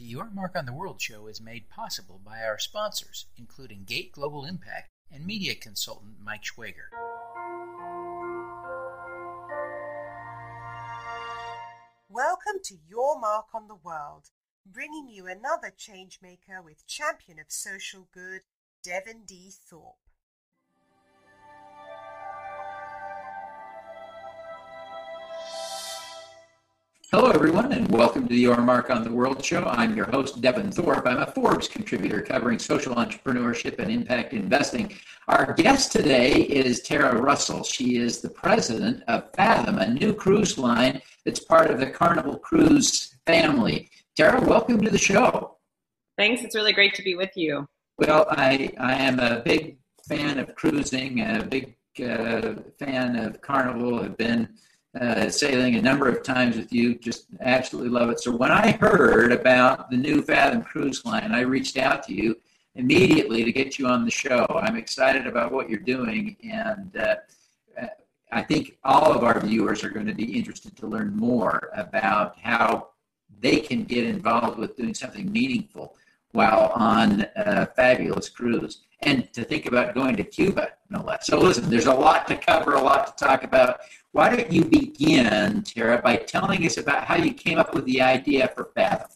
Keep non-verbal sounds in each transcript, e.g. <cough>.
The Your Mark on the World show is made possible by our sponsors, including Gate Global Impact and media consultant Mike Schwager. Welcome to Your Mark on the World, bringing you another changemaker with champion of social good, Devin D. Thorpe. Hello, everyone, and welcome to the Your Mark on the World show. I'm your host, Devin Thorpe. I'm a Forbes contributor covering social entrepreneurship and impact investing. Our guest today is Tara Russell. She is the president of Fathom, a new cruise line that's part of the Carnival Cruise family. Tara, welcome to the show. Thanks. It's really great to be with you. Well, I, I am a big fan of cruising, a big uh, fan of Carnival. I've been uh, sailing a number of times with you. Just absolutely love it. So when I heard about the new Fathom Cruise Line, I reached out to you immediately to get you on the show. I'm excited about what you're doing, and uh, I think all of our viewers are going to be interested to learn more about how they can get involved with doing something meaningful while on a fabulous cruise and to think about going to Cuba, no less. So, listen, there's a lot to cover, a lot to talk about. Why don't you begin, Tara, by telling us about how you came up with the idea for Fathom?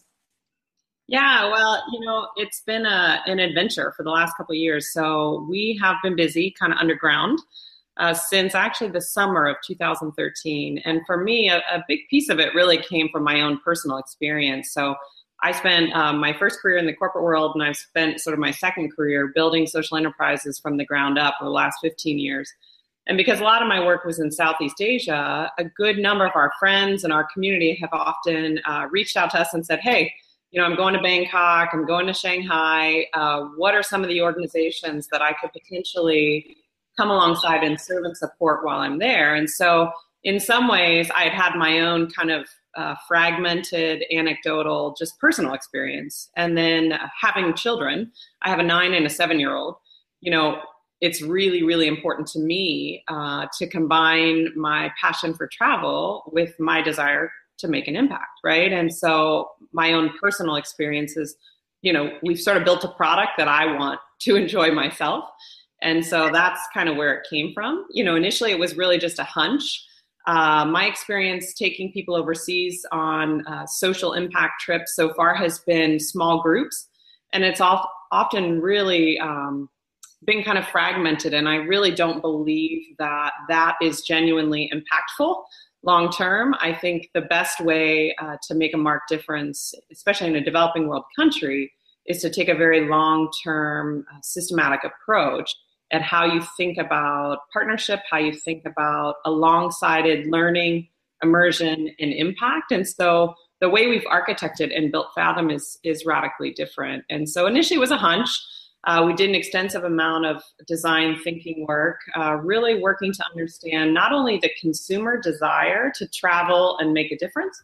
Yeah, well, you know, it's been a, an adventure for the last couple of years. So we have been busy kind of underground uh, since actually the summer of 2013. And for me, a, a, big piece of it really came from my own personal experience. So I spent um, my first career in the corporate world, and I've spent sort of my second career building social enterprises from the ground up for the last 15 years. And because a lot of my work was in Southeast Asia, a good number of our friends and our community have often uh, reached out to us and said, hey, you know, I'm going to Bangkok, I'm going to Shanghai. Uh, what are some of the organizations that I could potentially come alongside and serve and support while I'm there? And so, in some ways, I had had my own kind of uh, fragmented, anecdotal, just personal experience. And then uh, having children, I have a nine and a seven year old. You know, it's really, really important to me uh, to combine my passion for travel with my desire to make an impact, right? And so my own personal experiences, you know, we've sort of built a product that I want to <laughs> enjoy myself. And so that's kind of where it came from. You know, initially it was really just a hunch. Uh, my experience taking people overseas on uh, social impact trips so far has been small groups, and it's all, often really um, been kind of fragmented. And I really don't believe that that is genuinely impactful long term. I think the best way uh, to make a marked difference, especially in a developing world country, is to take a very long term, uh, systematic approach at how you think about partnership, how you think about alongside learning, immersion, and impact. And so the way we've architected and built Fathom is is radically different. And so initially it was a hunch. Uh, we did an extensive amount of design thinking work, uh, really working to understand not only the consumer desire to travel and make a difference,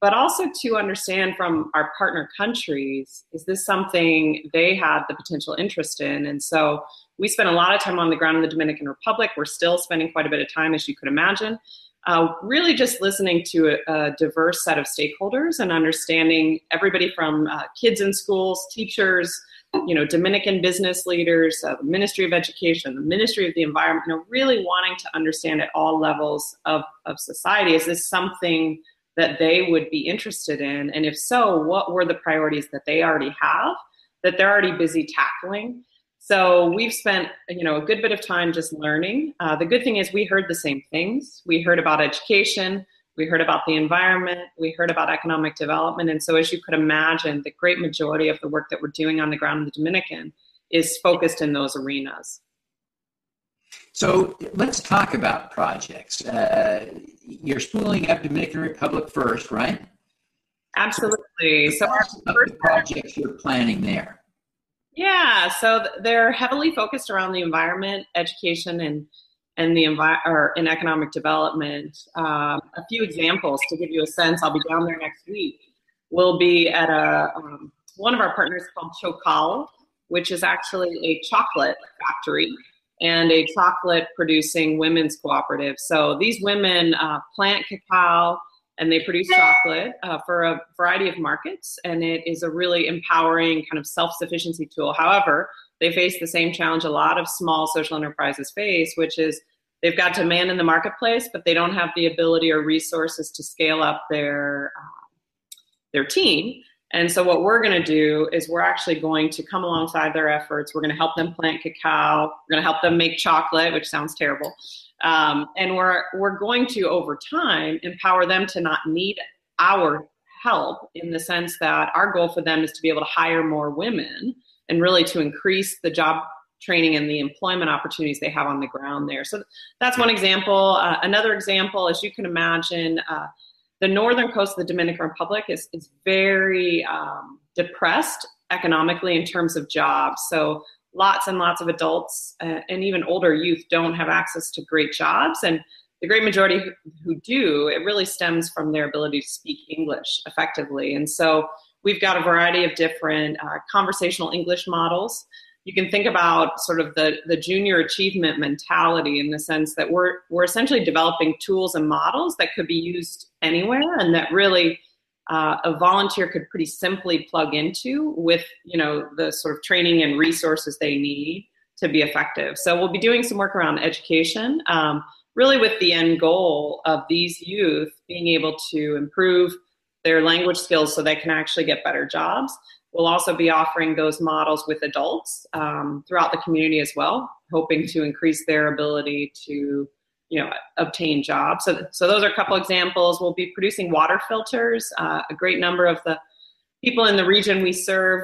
but also to understand from our partner countries is this something they had the potential interest in? And so we spent a lot of time on the ground in the Dominican Republic. We're still spending quite a bit of time, as you could imagine. Uh, really just listening to a, a, diverse set of stakeholders and understanding everybody from uh, kids in schools, teachers, you know, Dominican business leaders, uh, the Ministry of Education, the Ministry of the Environment, you know, really wanting to understand at all levels of, of society, is this something that they would be interested in? And if so, what were the priorities that they already have that they're already busy tackling? So we've spent, you know, a good bit of time just learning. Uh, the good thing is we heard the same things. We heard about education, we heard about the environment, we heard about economic development, and so as you could imagine, the great majority of the work that we're doing on the ground in the Dominican is focused in those arenas. So let's talk about projects. Uh, you're spooling up Dominican Republic first, right? Absolutely. So our first projects you're planning there. Yeah, so they're heavily focused around the environment, education, and and the envi- or in economic development. Um, a few examples to give you a sense. I'll be down there next week. We'll be at a um, one of our partners called Chocal, which is actually a chocolate factory and a chocolate producing women's cooperative. So these women uh, plant cacao and they produce chocolate uh, for a variety of markets, and it is a really empowering kind of self-sufficiency tool. However, they face the same challenge a lot of small social enterprises face, which is they've got demand in the marketplace, but they don't have the ability or resources to scale up their uh, their team. And so what we're going to do is we're actually going to come alongside their efforts. We're going to help them plant cacao. We're going to help them make chocolate, which sounds terrible. Um, and we're we're going to over time empower them to not need our help in the sense that our goal for them is to be able to hire more women and really to increase the job training and the employment opportunities they have on the ground there. So that's one example. Uh, another example, as you can imagine, uh, the northern coast of the Dominican Republic is, is very um, depressed economically in terms of jobs. So lots and lots of adults uh, and even older youth don't have access to great jobs. And the great majority who do, it really stems from their ability to speak English effectively. And so we've got a variety of different uh, conversational English models you can think about sort of the, the junior achievement mentality in the sense that we're, we're essentially developing tools and models that could be used anywhere and that really uh, a volunteer could pretty simply plug into with you know the sort of training and resources they need to be effective. So we'll be doing some work around education um, really with the end goal of these youth being able to improve their language skills so they can actually get better jobs We'll also be offering those models with adults um, throughout the community as well, hoping to increase their ability to you know obtain jobs. So, so those are a couple examples. We'll be producing water filters. Uh, a great number of the people in the region we serve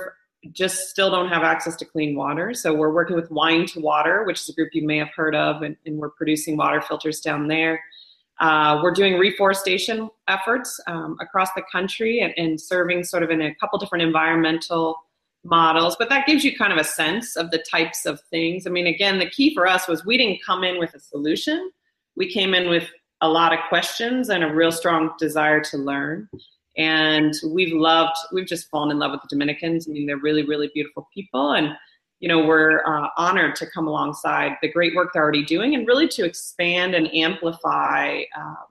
just still don't have access to clean water. So we're working with wine to water which is a group you may have heard of and, and we're producing water filters down there uh, we're doing reforestation efforts um, across the country and, and, serving sort of in a couple different environmental models, but that gives you kind of a sense of the types of things. I mean, again, the key for us was we didn't come in with a solution. We came in with a lot of questions and a real strong desire to learn. And we've loved, we've just fallen in love with the Dominicans. I mean, they're really, really beautiful people. And you know, we're uh, honored to come alongside the great work they're already doing and really to expand and amplify um,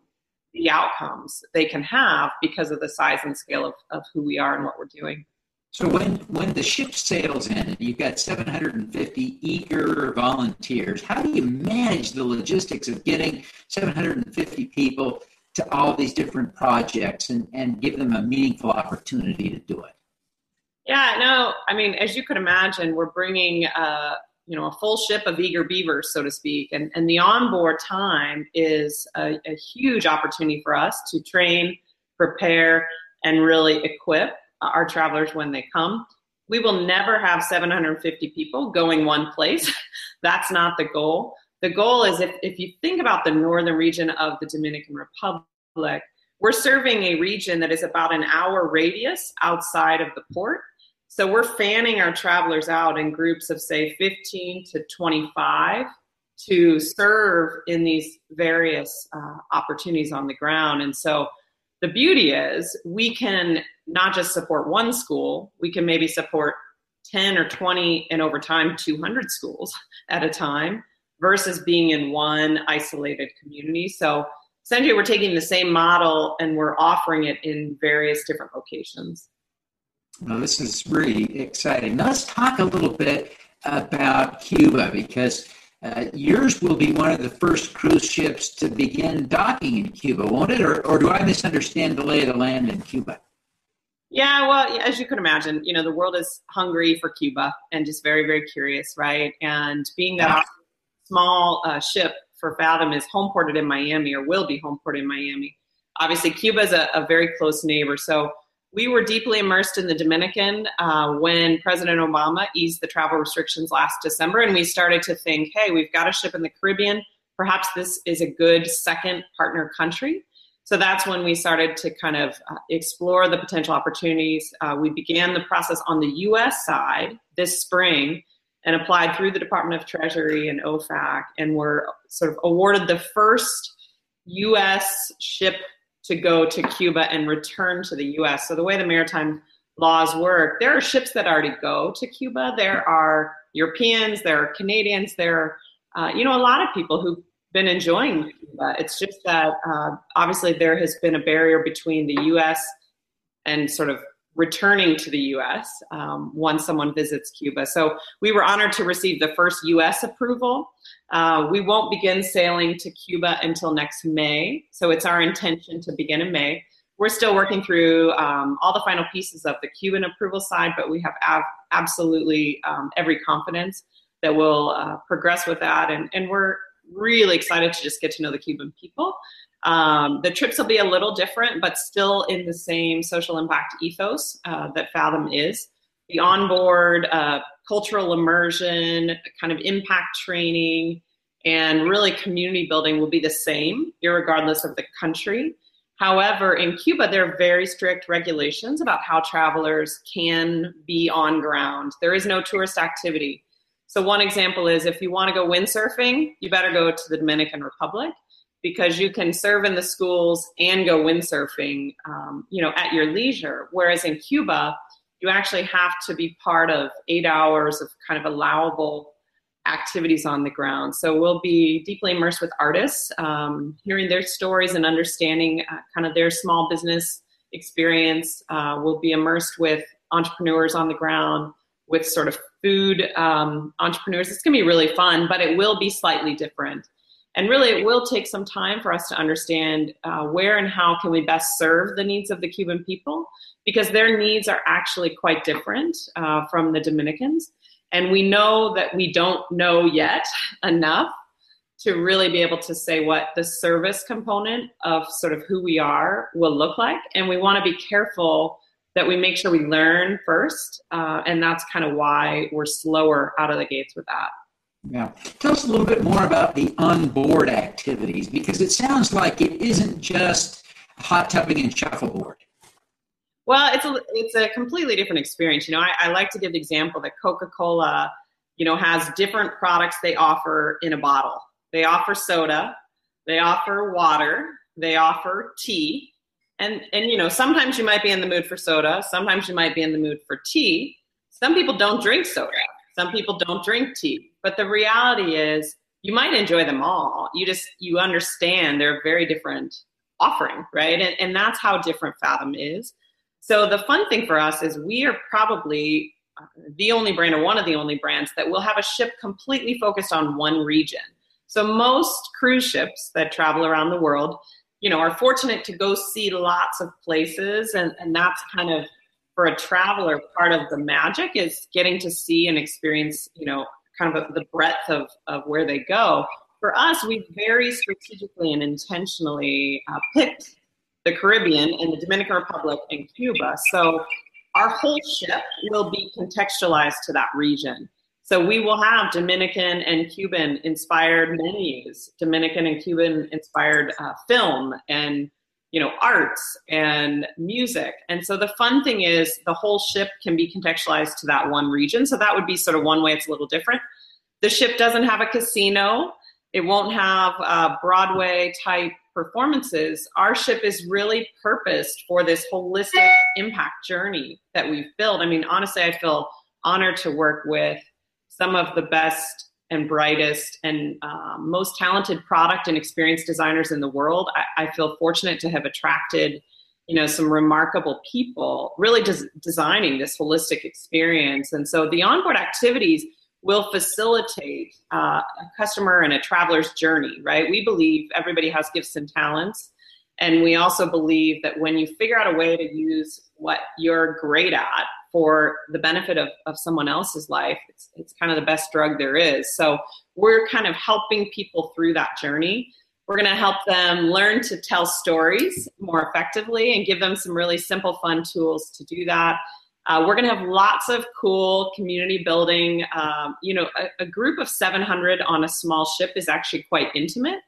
the outcomes they can have because of the size and scale of, of who we are and what we're doing. So when, when the ship sails in and you've got 750 eager volunteers, how do you manage the logistics of getting 750 people to all these different projects and, and give them a meaningful opportunity to do it? Yeah, no, I mean, as you could imagine, we're bringing, uh, you know, a full ship of eager beavers, so to speak, and and the onboard time is a, a huge opportunity for us to train, prepare, and really equip our travelers when they come. We will never have 750 people going one place. <laughs> That's not the goal. The goal is if, if you think about the northern region of the Dominican Republic, we're serving a region that is about an hour radius outside of the port. So we're fanning our travelers out in groups of, say, 15 to 25 to serve in these various uh, opportunities on the ground. And so the beauty is we can not just support one school, we can maybe support 10 or 20 and over time 200 schools <laughs> at a time versus being in one isolated community. So essentially, we're taking the same model and we're offering it in various different locations. Well, this is really exciting. Now, let's talk a little bit about Cuba because uh, yours will be one of the first cruise ships to begin docking in Cuba, won't it? Or, or do I misunderstand the lay of the land in Cuba? Yeah, well, as you can imagine, you know, the world is hungry for Cuba and just very, very curious, right? And being that yeah. small uh, ship for Fathom is home ported in Miami or will be home ported in Miami. Obviously, Cuba is a, a very close neighbor. So we were deeply immersed in the Dominican uh, when President Obama eased the travel restrictions last December, and we started to think, hey, we've got a ship in the Caribbean. Perhaps this is a good second partner country. So that's when we started to kind of uh, explore the potential opportunities. Uh, we began the process on the US side this spring and applied through the Department of Treasury and OFAC, and were sort of awarded the first US ship to go to Cuba and return to the US. So the way the maritime laws work, there are ships that already go to Cuba. There are Europeans, there are Canadians, there are, uh, you know, a lot of people who've been enjoying Cuba. It's just that uh, obviously there has been a barrier between the U.S. and sort of returning to the U.S. Um, once someone visits Cuba. So we were honored to receive the first U.S. approval. Uh, we won't begin sailing to Cuba until next May. So it's our intention to begin in May. We're still working through um, all the final pieces of the Cuban approval side, but we have ab- absolutely um, every confidence that we'll uh, progress with that. And, and we're really excited to just get to know the Cuban people. Um, the trips will be a little different, but still in the same social impact ethos uh, that Fathom is. The onboard, uh, cultural immersion, kind of impact training, and really community building will be the same, regardless of the country. However, in Cuba, there are very strict regulations about how travelers can be on ground. There is no tourist activity. So, one example is if you want to go windsurfing, you better go to the Dominican Republic because you can serve in the schools and go windsurfing, um, you know, at your leisure. Whereas in Cuba, you actually have to be part of eight hours of kind of allowable activities on the ground. So we'll be deeply immersed with artists, um, hearing their stories and understanding uh, kind of their small business experience. Uh, we'll be immersed with entrepreneurs on the ground, with sort of food um, entrepreneurs. It's going to be really fun, but it will be slightly different. And really, it will take some time for us to understand uh, where and how can we best serve the needs of the Cuban people, because their needs are actually quite different uh, from the Dominicans. And we know that we don't know yet <laughs> enough to really be able to say what the service component of sort of who we are will look like. And we want to be careful that we make sure we learn first. Uh, and that's kind of why we're slower out of the gates with that. Yeah. Tell us a little bit more about the onboard activities because it sounds like it isn't just hot tubbing and shuffleboard. Well, it's a it's a completely different experience. You know, I, I like to give the example that Coca Cola, you know, has different products they offer in a bottle. They offer soda, they offer water, they offer tea, and and you know, sometimes you might be in the mood for soda, sometimes you might be in the mood for tea. Some people don't drink soda. Some people don't drink tea. But the reality is you might enjoy them all. You just you understand they're very different offering, right? And, and that's how different Fathom is. So the fun thing for us is we are probably uh, the only brand or one of the only brands that will have a ship completely focused on one region. So most cruise ships that travel around the world, you know, are fortunate to go see lots of places and, and that's kind of for a traveler part of the magic is getting to see and experience, you know, kind of the breadth of, of where they go. For us, we very strategically and intentionally uh, picked the Caribbean and the Dominican Republic and Cuba. So our whole ship will be contextualized to that region. So we will have Dominican and Cuban inspired menus, Dominican and Cuban inspired uh, film and you know arts and music. And so the fun thing is the whole ship can be contextualized to that one region. So that would be sort of one way it's a little different. The ship doesn't have a casino. It won't have uh, broadway type performances. Our ship is really purposed for this holistic impact journey that we've built. I mean honestly i feel honored to work with some of the best and brightest and uh, most talented product and experience designers in the world. I, I, feel fortunate to have attracted, you know, some remarkable people really des- designing this holistic experience. And so the onboard activities will facilitate uh, a customer and a traveler's journey, right? We believe everybody has gifts and talents. And we also believe that when you figure out a way to use what you're great at for the benefit of, of someone else's life, it's, it's kind of the best drug there is. So we're kind of helping people through that journey. We're going to help them learn to tell stories more effectively and give them some really simple, fun tools to do that. Uh, we're going to have lots of cool community building. Um, you know, a, a group of 700 on a small ship is actually quite intimate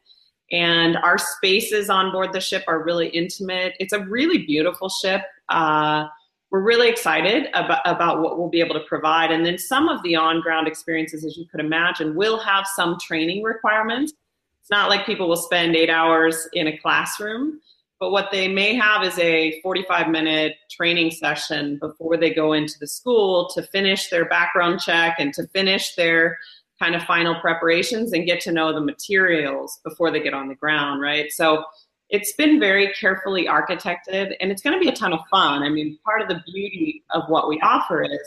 and our spaces on board the ship are really intimate. It's a really beautiful ship. Uh, we're really excited about, about what we'll be able to provide. And then some of the on ground experiences, as you could imagine, will have some training requirements. It's not like people will spend eight hours in a classroom, but what they may have is a 45 minute training session before they go into the school to finish their background check and to finish their kind of final preparations and get to know the materials before they get on the ground, right? So it's been very carefully architected and it's going to be a ton of fun. I mean, part of the beauty of what we offer is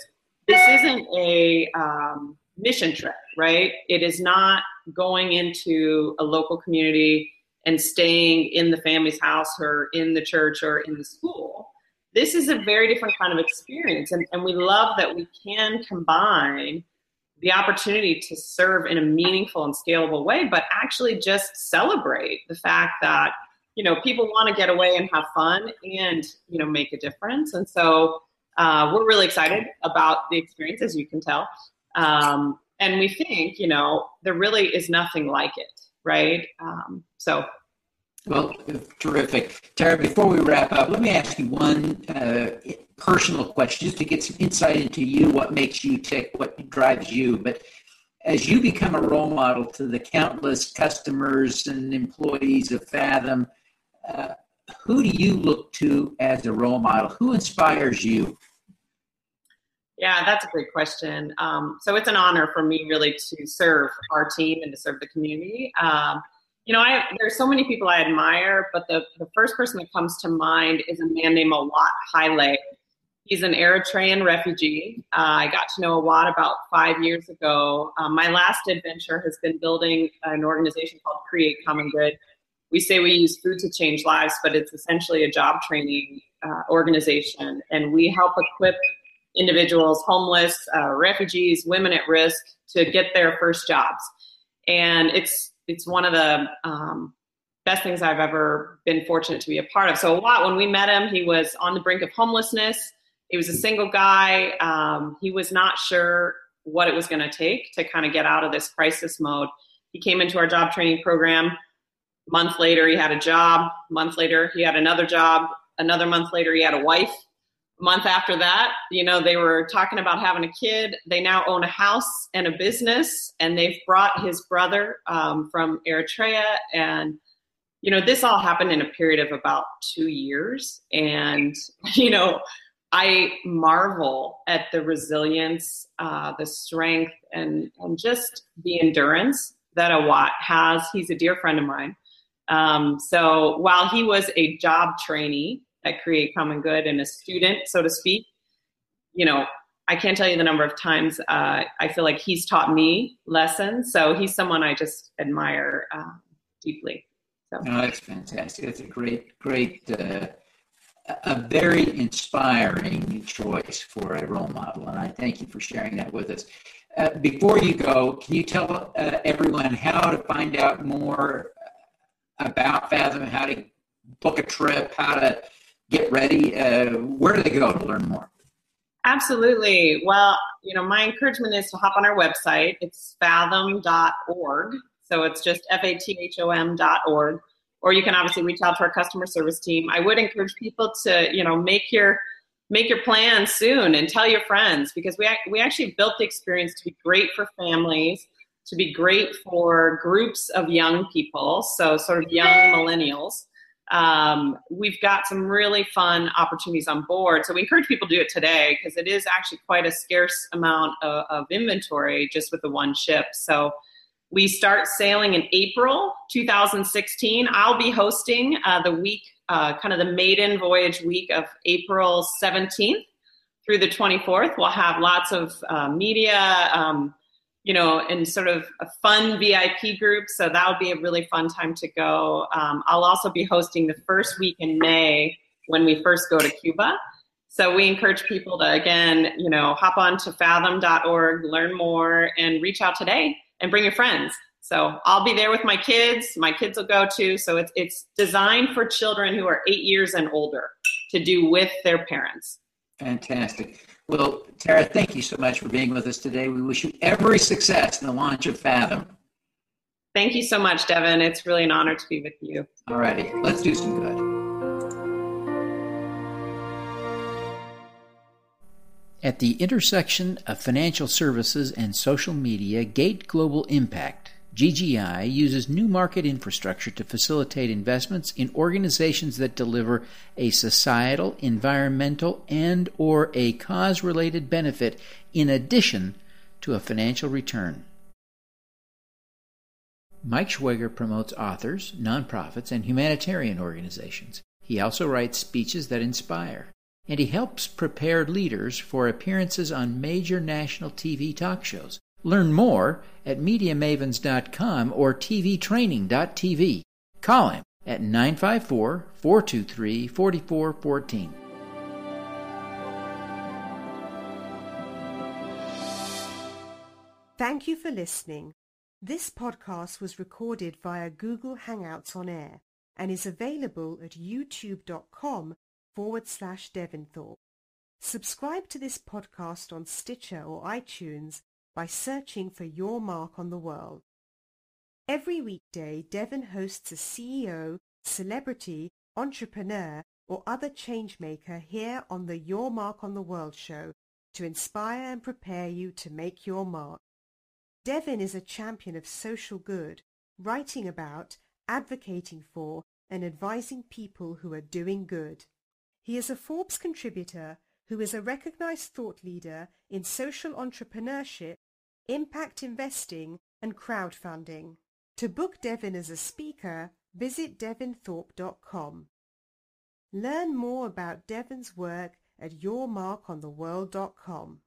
this isn't a um, mission trip, right? It is not going into a local community and staying in the family's house or in the church or in the school. This is a very different kind of experience. And, and we love that we can combine the opportunity to serve in a meaningful and scalable way, but actually just celebrate the fact that you know people want to get away and have fun and you know make a difference. And so uh, we're really excited about the experience, as you can tell. Um, and we think you know there really is nothing like it, right? Um, so. Well, terrific. Tara, before we wrap up, let me ask you one uh, personal question just to get some insight into you, what makes you tick, what drives you. But as you become a role model to the countless customers and employees of Fathom, uh, who do you look to as a role model? Who inspires you? Yeah, that's a great question. Um, so it's an honor for me really to serve our team and to serve the community. Um, you know, I, there's so many people I admire, but the, the first person that comes to mind is a man named Awad Haile. He's an Eritrean refugee. Uh, I got to know Awad about five years ago. Um, my last adventure has been building an organization called Create Common Good. We say we use food to change lives, but it's essentially a job training uh, organization. And we help equip individuals, homeless, uh, refugees, women at risk, to get their first jobs. And it's it's one of the um, best things I've ever been fortunate to be a part of. So Awad when we met him, he was on the brink of homelessness he was a single guy. Um, he was not sure what it was going to take to kind of get out of this crisis mode. He came into our job training program. Month later, he had a job. Month later, he had another job. Another month later, he had a wife. Month after that, you know, they were talking about having a kid. They now own a house and a business, and they've brought his brother um, from Eritrea. And, you know, this all happened in a period of about two years. And, <laughs> you know, I marvel at the resilience, uh, the strength, and, and just the endurance that Awad has. He's a dear friend of mine. Um, so while he was a job trainee at Create Common Good and a student, so to speak, you know, I can't tell you the number of times uh, I feel like he's taught me lessons. So he's someone I just admire uh, deeply. So. That's fantastic. That's a great, great uh, a very inspiring choice for a role model, and I thank you for sharing that with us. Uh, before you go, can you tell uh, everyone how to find out more about Fathom, how to book a trip, how to get ready? Uh, where do they go to learn more? Absolutely. Well, you know, my encouragement is to hop on our website. It's fathom.org. So it's just F A T H O M.org or you can obviously reach out to our customer service team. I would encourage people to, you know, make your make your plans soon and tell your friends because we we actually built the experience to be great for families, to be great for groups of young people, so sort of young millennials. Um, we've got some really fun opportunities on board. So we encourage people to do it today because it is actually quite a scarce amount of, of inventory just with the one ship. So we start sailing in April 2016. I'll be hosting uh, the week, uh, kind of the maiden voyage week of April 17th through the 24th. We'll have lots of uh, media, um, you know, and sort of a fun VIP group. So that'll be a really fun time to go. Um, I'll also be hosting the first week in May when we first go to Cuba. So we encourage people to, again, you know, hop on to fathom.org, learn more, and reach out today and bring your friends. So I'll be there with my kids. My kids will go too. So it's it's designed for children who are eight years and older to do with their parents. Fantastic. Well, Tara, thank you so much for being with us today. We wish you every success in the launch of Fathom. Thank you so much, Devin. It's really an honor to be with you. All righty, let's do some good. At the intersection of financial services and social media, Gate Global Impact, GGI, uses new market infrastructure to facilitate investments in organizations that deliver a societal, environmental, and or a cause-related benefit in addition to a financial return. Mike Schwager promotes authors, nonprofits, and humanitarian organizations. He also writes speeches that inspire. And he helps prepare leaders for appearances on major national TV talk shows. Learn more at MediaMavens.com or TVTraining.tv. Call him at 954 423 4414. Thank you for listening. This podcast was recorded via Google Hangouts on Air and is available at youtube.com forward slash Devinthorpe. Subscribe to this podcast on Stitcher or iTunes by searching for Your Mark on the World. Every weekday, Devin hosts a CEO, celebrity, entrepreneur, or other changemaker here on the Your Mark on the World show to inspire and prepare you to make your mark. Devin is a champion of social good, writing about, advocating for, and advising people who are doing good. He is a Forbes contributor who is a recognized thought leader in social entrepreneurship, impact investing, and crowdfunding. To book Devin as a speaker, visit devinthorpe.com. Learn more about Devin's work at yourmarkontheworld.com.